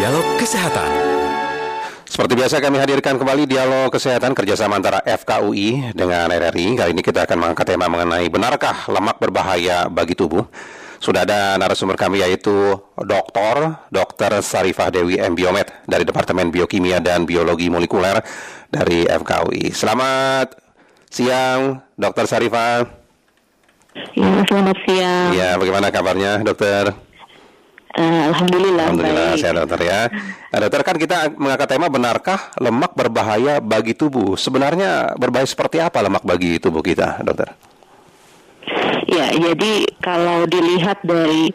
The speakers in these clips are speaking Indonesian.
Dialog Kesehatan. Seperti biasa kami hadirkan kembali dialog kesehatan kerjasama antara FKUI dengan RRI. Kali ini kita akan mengangkat tema mengenai benarkah lemak berbahaya bagi tubuh. Sudah ada narasumber kami yaitu Dr. Dr. Sarifah Dewi M. Biomed dari Departemen Biokimia dan Biologi Molekuler dari FKUI. Selamat siang, Dr. Sarifah. Ya, selamat siang. Ya, bagaimana kabarnya, dokter? Uh, Alhamdulillah. Alhamdulillah, baik. sehat dokter ya. Nah, dokter kan kita mengangkat tema benarkah lemak berbahaya bagi tubuh? Sebenarnya berbahaya seperti apa lemak bagi tubuh kita, dokter? Ya, jadi kalau dilihat dari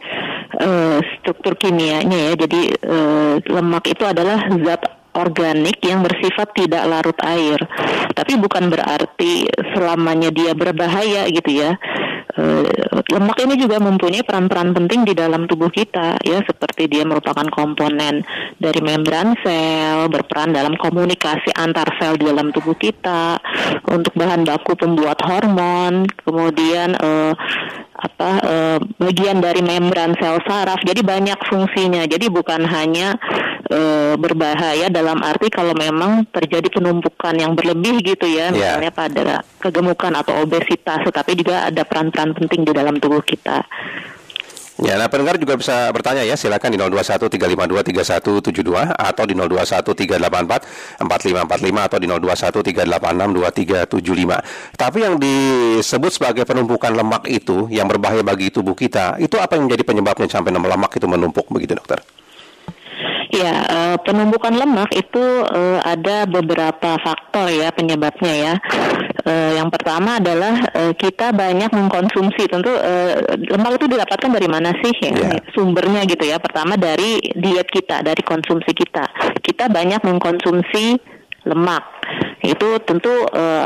uh, struktur kimianya ya, jadi uh, lemak itu adalah zat organik yang bersifat tidak larut air. Tapi bukan berarti selamanya dia berbahaya gitu ya. Uh, lemak ini juga mempunyai peran-peran penting di dalam tubuh kita ya. Seperti dia merupakan komponen dari membran sel berperan dalam komunikasi antar sel di dalam tubuh kita untuk bahan baku pembuat hormon kemudian uh, apa uh, bagian dari membran sel saraf. Jadi banyak fungsinya. Jadi bukan hanya uh, berbahaya dalam arti kalau memang terjadi penumpukan yang berlebih gitu ya Yeah. misalnya pada kegemukan atau obesitas tetapi juga ada peran-peran penting di dalam tubuh kita. Ya, nah pendengar juga bisa bertanya ya, silakan di 0213523172 atau di 0213844545 atau di 0213862375. Tapi yang disebut sebagai penumpukan lemak itu yang berbahaya bagi tubuh kita, itu apa yang menjadi penyebabnya sampai lemak itu menumpuk begitu, dokter? Ya, eh, penumpukan lemak itu eh, ada beberapa faktor ya penyebabnya ya. Eh, yang pertama adalah kita banyak mengkonsumsi. Tentu lemak itu didapatkan dari mana sih ya? Ya. Sumbernya gitu ya. Pertama dari diet kita, dari konsumsi kita. Kita banyak mengkonsumsi lemak. Itu tentu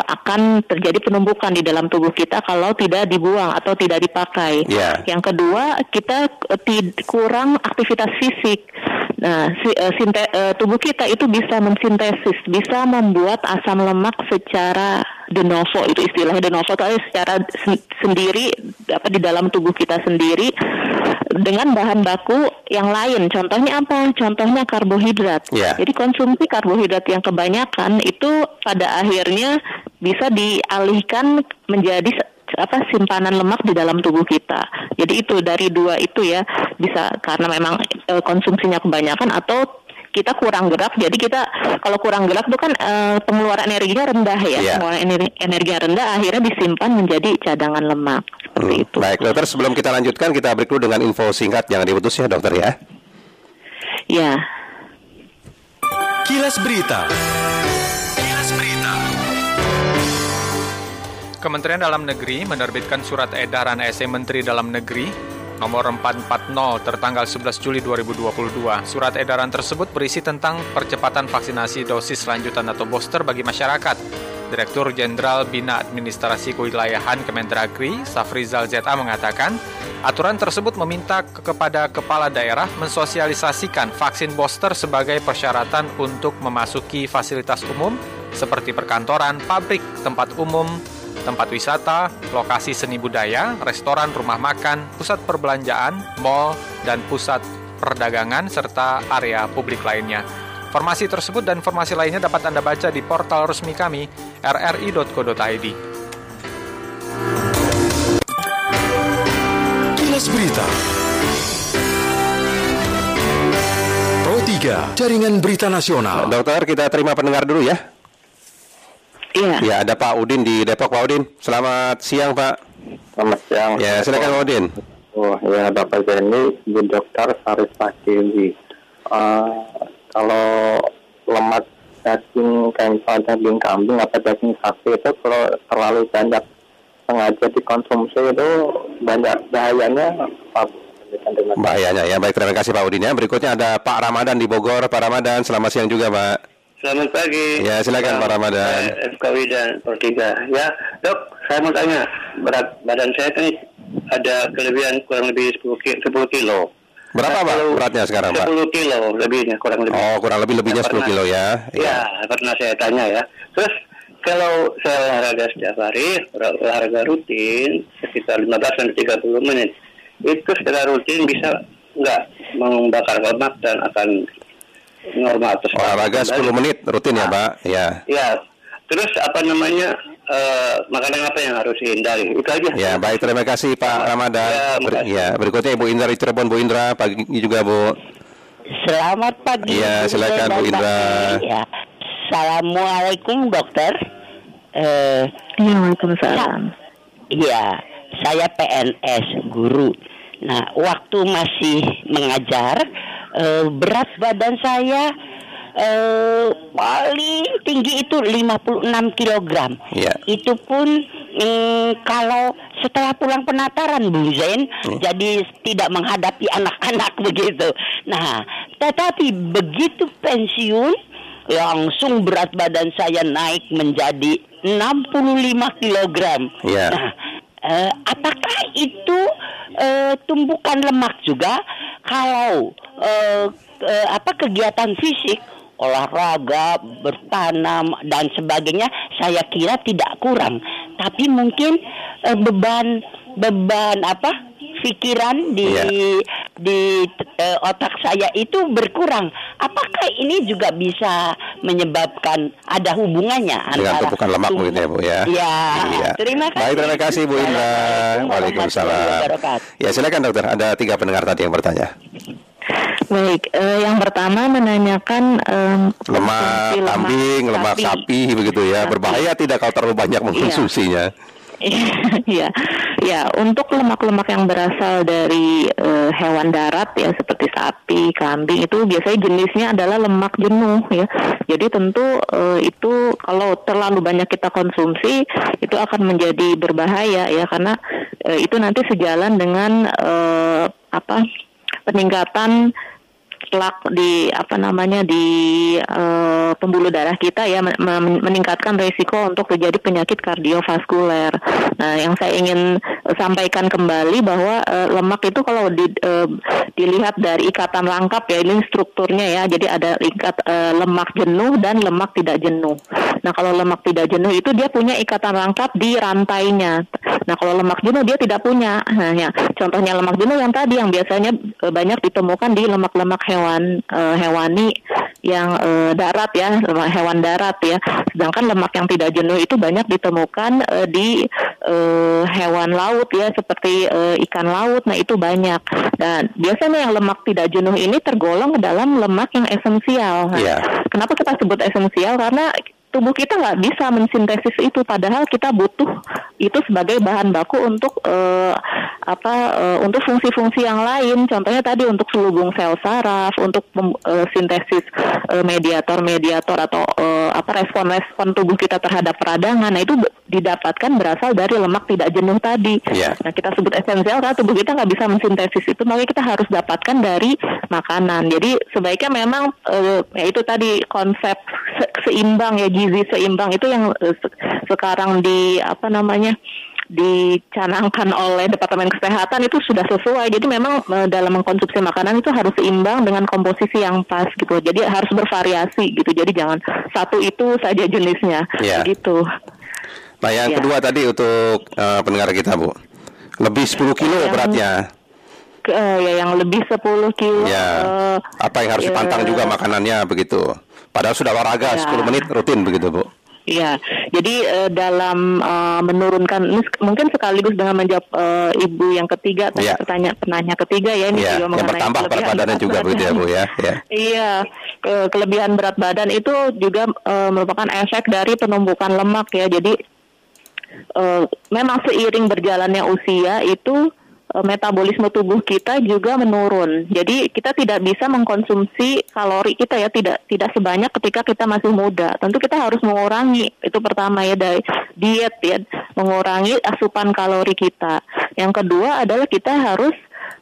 akan terjadi penumpukan di dalam tubuh kita kalau tidak dibuang atau tidak dipakai. Ya. Yang kedua, kita kurang aktivitas fisik. Nah, si, eh, sinte- eh, tubuh kita itu bisa mensintesis, bisa membuat asam lemak secara de novo itu istilahnya de novo itu secara sen- sendiri apa di dalam tubuh kita sendiri dengan bahan baku yang lain. Contohnya apa? Contohnya karbohidrat. Ya. Jadi konsumsi karbohidrat yang kebanyakan itu pada akhirnya bisa dialihkan menjadi apa simpanan lemak di dalam tubuh kita. Jadi itu dari dua itu ya bisa karena memang e, konsumsinya kebanyakan atau kita kurang gerak. Jadi kita kalau kurang gerak itu kan e, pengeluaran energinya rendah ya. Iya. Pengeluaran energi, energi rendah akhirnya disimpan menjadi cadangan lemak seperti Hmm, itu. Baik, dokter, sebelum kita lanjutkan, kita break dulu dengan info singkat. Jangan diputus ya, dokter ya. Ya. Kilas Berita. Kementerian Dalam Negeri menerbitkan surat edaran SE Menteri Dalam Negeri nomor 440 tertanggal 11 Juli 2022. Surat edaran tersebut berisi tentang percepatan vaksinasi dosis lanjutan atau booster bagi masyarakat. Direktur Jenderal Bina Administrasi Kewilayahan Kemendagri, Safrizal ZA mengatakan, aturan tersebut meminta ke- kepada kepala daerah mensosialisasikan vaksin booster sebagai persyaratan untuk memasuki fasilitas umum seperti perkantoran, pabrik, tempat umum, tempat wisata, lokasi seni budaya, restoran, rumah makan, pusat perbelanjaan, mall, dan pusat perdagangan, serta area publik lainnya. Informasi tersebut dan informasi lainnya dapat Anda baca di portal resmi kami, rri.co.id. Kilas Berita. Pro 3, Jaringan Berita Nasional. Dokter, kita terima pendengar dulu ya. Iya. Ya, ada Pak Udin di Depok, Pak Udin. Selamat siang, Pak. Selamat siang. Ya, silakan Pak Udin. Oh, ya Bapak Zeni, Bu Dokter Sarifah Dewi. Eh, kalau lemak daging kayak daging kambing atau daging sapi itu kalau terlalu banyak sengaja dikonsumsi itu banyak bahayanya apa? Dengan Bahayanya ya. Baik, terima kasih Pak Udin ya. Berikutnya ada Pak Ramadan di Bogor. Pak Ramadan, selamat siang juga, Pak. Selamat pagi. Ya, silakan, Pak Ramadan. Eh, FKW dan Pertiga. Ya, dok, saya mau tanya, berat badan saya kan ada kelebihan kurang lebih 10, ki- 10 kilo. Berapa, Pak, kalau beratnya sekarang, Pak? 10 kilo lebihnya, kurang lebih. Oh, kurang lebih lebihnya 10 Pernah- kilo ya. Ya, pernah saya tanya ya. Terus kalau saya olahraga setiap hari, olahraga rutin sekitar 15 sampai 30 menit, itu secara rutin bisa nggak membakar lemak dan akan normal. Terus Olahraga 10 menit rutin ya, Pak? Ya. Ya. Terus apa namanya eh, makanan apa yang harus dihindari? Itu aja. Ya, baik terima kasih Pak Ramadan. Ya, Ber- ya, berikutnya Ibu Indra di Cirebon, Bu Indra, pagi juga Bu. Selamat pagi. Iya, Bu silakan, Bu Indra. Ya. Assalamualaikum dokter. Eh, Waalaikumsalam. Iya, saya PNS guru. Nah, waktu masih mengajar, eh, berat badan saya eh, paling tinggi itu 56 kg. Iya. Itu pun mm, kalau setelah pulang penataran, Bu Zain, jadi tidak menghadapi anak-anak begitu. Nah, tetapi begitu pensiun, langsung berat badan saya naik menjadi 65 kg. Iya. Nah, eh, apakah itu eh, tumpukan lemak juga? Kalau eh, eh, apa kegiatan fisik, olahraga, bertanam dan sebagainya, saya kira tidak kurang. Tapi mungkin eh, beban beban apa? pikiran di Iya. di eh, otak saya itu berkurang. Apakah ini juga bisa menyebabkan ada hubungannya Dengan antara tumpukan lemak tubuh- begitu ya, Bu ya. Iya. Iya. Terima kasih. Baik, terima kasih Bu Indra. Waalaikumsalam. Ya, silakan dokter. Ada tiga pendengar tadi yang bertanya. Baik, eh, yang pertama menanyakan em, Lemak konsumsi kambing, lemak sapi begitu ya. Sapi. Berbahaya tidak kalau terlalu banyak mengkonsumsinya? Iya, ya untuk lemak-lemak yang berasal dari eh, hewan darat ya seperti sapi, kambing itu biasanya jenisnya adalah lemak jenuh ya. Jadi tentu eh, itu kalau terlalu banyak kita konsumsi itu akan menjadi berbahaya ya karena eh, itu nanti sejalan dengan apa peningkatan plak di apa namanya di eh, pembuluh darah kita ya men- men- meningkatkan risiko untuk terjadi penyakit kardiovaskuler. Nah, yang saya ingin sampaikan kembali bahwa eh, lemak itu kalau di, eh, dilihat dari ikatan rangkap ya ini strukturnya ya. Jadi ada ikat eh, lemak jenuh dan lemak tidak jenuh. Nah, kalau lemak tidak jenuh itu dia punya ikatan rangkap di rantainya. Nah, kalau lemak jenuh dia tidak punya. Nah, ya, contohnya lemak jenuh yang tadi yang biasanya eh, banyak ditemukan di lemak-lemak hewan eh, hewani yang eh, darat ya, lemak hewan darat ya. Sedangkan lemak yang tidak jenuh itu banyak ditemukan eh, di eh, hewan laut ya seperti eh, ikan laut. Nah, itu banyak. Dan biasanya yang lemak tidak jenuh ini tergolong ke dalam lemak yang esensial. Nah, Iya. Kenapa kita sebut esensial? Karena tubuh kita nggak bisa mensintesis itu, padahal kita butuh itu sebagai bahan baku untuk eh, apa eh, untuk fungsi-fungsi yang lain. Contohnya tadi untuk selubung sel saraf, untuk eh, sintesis mediator-mediator atau apa respon-respon tubuh kita terhadap peradangan. Nah itu didapatkan berasal dari lemak tidak jenuh tadi. Iya. Nah kita sebut esensial karena tubuh kita nggak bisa mensintesis itu, makanya kita harus dapatkan dari makanan. Jadi sebaiknya memang ya itu tadi konsep se- seimbang ya gizi seimbang itu yang se- sekarang di apa namanya dicanangkan oleh Departemen Kesehatan itu sudah sesuai. Jadi memang eh, dalam mengkonsumsi makanan itu harus seimbang dengan komposisi yang pas gitu. Jadi harus bervariasi gitu. Jadi jangan satu itu saja jenisnya Iya. gitu. Nah, yang Ya. kedua tadi untuk eh, pendengar kita, Bu. Lebih 10 kilo Yang- beratnya. Ke- eh, ya yang lebih 10 kilo Ya. eh, Apa yang harus ya. dipantang juga makanannya begitu. Padahal sudah olahraga Ya. 10 menit rutin begitu, Bu. Iya, jadi eh, dalam eh, menurunkan mungkin sekaligus dengan menjawab eh, ibu yang ketiga, tadi Iya. pertanyaan penanya ketiga ya ini Ya, juga yang bertambah berat badannya berat juga begitu ya. Bu ya. Ya. Iya, ke- kelebihan berat badan itu juga eh, merupakan efek dari penumpukan lemak ya. Jadi eh, memang seiring berjalannya usia itu metabolisme tubuh kita juga menurun. Jadi kita tidak bisa mengkonsumsi kalori kita ya tidak tidak sebanyak ketika kita masih muda. Tentu kita harus mengurangi itu pertama ya dari diet ya, mengurangi asupan kalori kita. Yang kedua adalah kita harus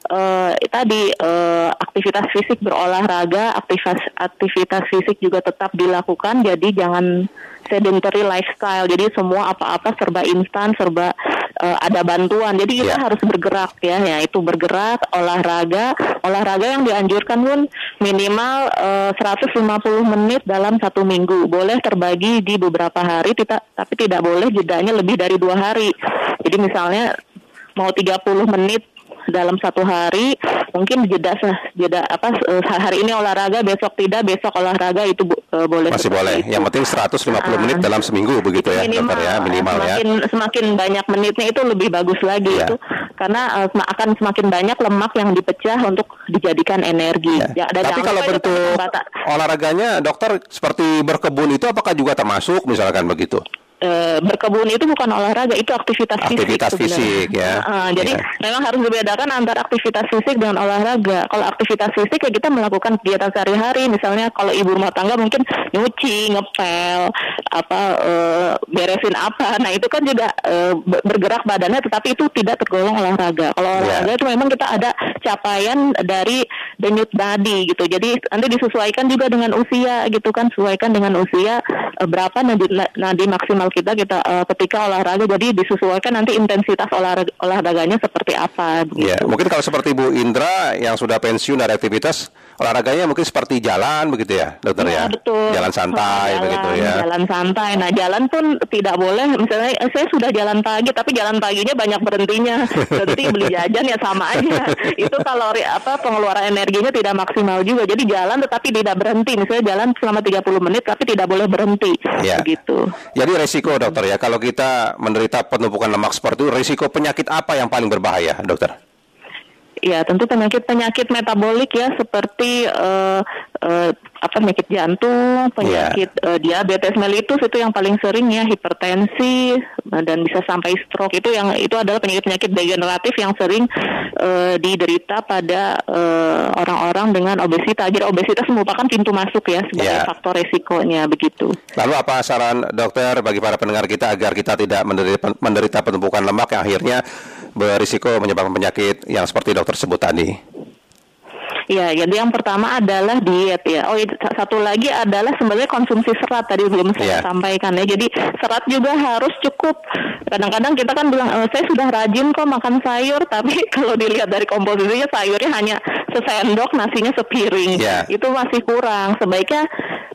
eh, tadi eh, aktivitas fisik berolahraga, aktivitas aktivitas fisik juga tetap dilakukan. Jadi jangan sedentary lifestyle. Jadi semua apa-apa serba instan, serba eh, ada bantuan. Jadi kita Ya. harus bergerak ya. Ya itu bergerak, olahraga, olahraga yang dianjurkan pun minimal eh, 150 menit dalam satu minggu. Boleh terbagi di beberapa hari, tidak, tapi tidak boleh jedanya lebih dari dua hari. Jadi misalnya mau 30 menit dalam satu hari mungkin jeda jeda apa hari ini olahraga besok tidak besok olahraga itu eh, boleh Masih boleh. itu. Yang penting 150 menit dalam seminggu begitu ya, minimal, dokter ya, minimal ya. semakin semakin banyak menitnya itu lebih bagus lagi Iya. itu karena sem- akan semakin banyak lemak yang dipecah untuk dijadikan energi. Ya. Ya, dan Tapi kalau bentuk olahraganya, dokter seperti berkebun itu apakah juga termasuk misalkan begitu? Eh, berkebun itu bukan olahraga, itu aktivitas, Aktivitas fisik. fisik, sebenarnya. ya. Heeh, jadi Ya. memang harus dibedakan antara aktivitas fisik dengan olahraga. Kalau aktivitas fisik ya kita melakukan kegiatan sehari-hari, misalnya kalau ibu rumah tangga mungkin nyuci, ngepel, apa eh, beresin apa. Nah itu kan juga ber- bergerak badannya, tetapi itu tidak tergolong olahraga. Kalau Ya. olahraga itu memang kita ada capaian dari denyut nadi gitu. Jadi nanti disesuaikan juga dengan usia gitu kan, sesuaikan dengan usia eh, berapa nadi, nadi maksimal kita kita eh, ketika olahraga. Jadi disesuaikan nanti intensitas olahraga, olahraganya seperti apa. Gitu. Ya, mungkin kalau seperti Bu Indra yang sudah pensiun dari aktivitas olahraganya mungkin seperti jalan begitu ya, dokter ya. Iya, betul. Jalan santai Jalan, begitu ya. Jalan santai. Nah, jalan pun tidak boleh. Misalnya eh, saya sudah jalan pagi, tapi jalan paginya banyak berhentinya. Berarti beli jajan ya sama aja. Itu kalori apa pengeluaran energinya tidak maksimal juga. Jadi jalan tetapi tidak berhenti. Misalnya jalan selama 30 menit tapi tidak boleh berhenti. Ya. Begitu. Jadi resiko dokter ya, kalau kita menderita penumpukan lemak seperti itu, resiko penyakit apa yang paling berbahaya, dokter? Ya, tentu penyakit-penyakit metabolik ya seperti apa penyakit jantung, penyakit eh, diabetes mellitus itu yang paling sering ya hipertensi eh, dan bisa sampai stroke itu yang itu adalah penyakit-penyakit degeneratif yang sering eh, diderita pada eh, orang-orang dengan obesitas. Jadi obesitas merupakan pintu masuk ya sebagai Ya. faktor resikonya begitu. Lalu apa saran dokter bagi para pendengar kita agar kita tidak menderita, menderita penumpukan lemak yang akhirnya berisiko menyebabkan penyakit yang seperti dokter sebut tadi? Ya, jadi yang pertama adalah diet ya. Oh, satu lagi adalah sebenarnya konsumsi serat tadi belum saya Iya. sampaikan ya. Jadi serat juga harus cukup. Kadang-kadang kita kan bilang "Eh, saya sudah rajin kok makan sayur, tapi kalau dilihat dari komposisinya sayurnya hanya sesendok, nasinya sepiring. Iya. Itu masih kurang. Sebaiknya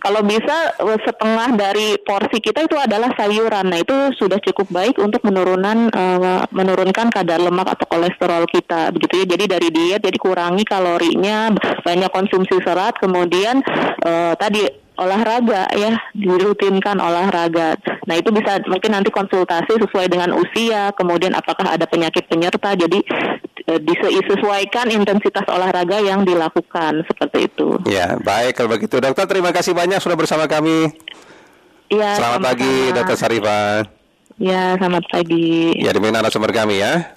kalau bisa eh, setengah dari porsi kita itu adalah sayuran. Nah, itu sudah cukup baik untuk menurunan eh, menurunkan kadar lemak atau kolesterol kita. Begitu ya. Jadi dari diet jadi kurangi kalorinya, banyak konsumsi serat, kemudian eh, tadi olahraga ya, dirutinkan olahraga. Nah, itu bisa mungkin nanti konsultasi sesuai dengan usia, kemudian apakah ada penyakit penyerta. Jadi disesuaikan intensitas olahraga yang dilakukan seperti itu. Ya, baik kalau begitu. Dokter, terima kasih banyak sudah bersama kami. Ya, Selamat pagi, sama-sama. Dokter Sarifah. Ya, selamat pagi. Ya, demikian narasumber kami ya.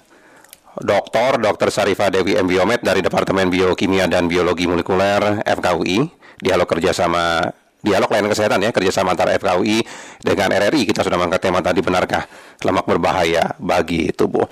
Doktor Dr. Sarifah Dewi M. Biomed dari Departemen Biokimia dan Biologi Molekuler FKUI. Dialog kerjasama Dialog layanan kesehatan ya, kerjasama antara FKUI dengan RRI. Kita sudah mengangkat tema tadi, benarkah lemak berbahaya bagi tubuh?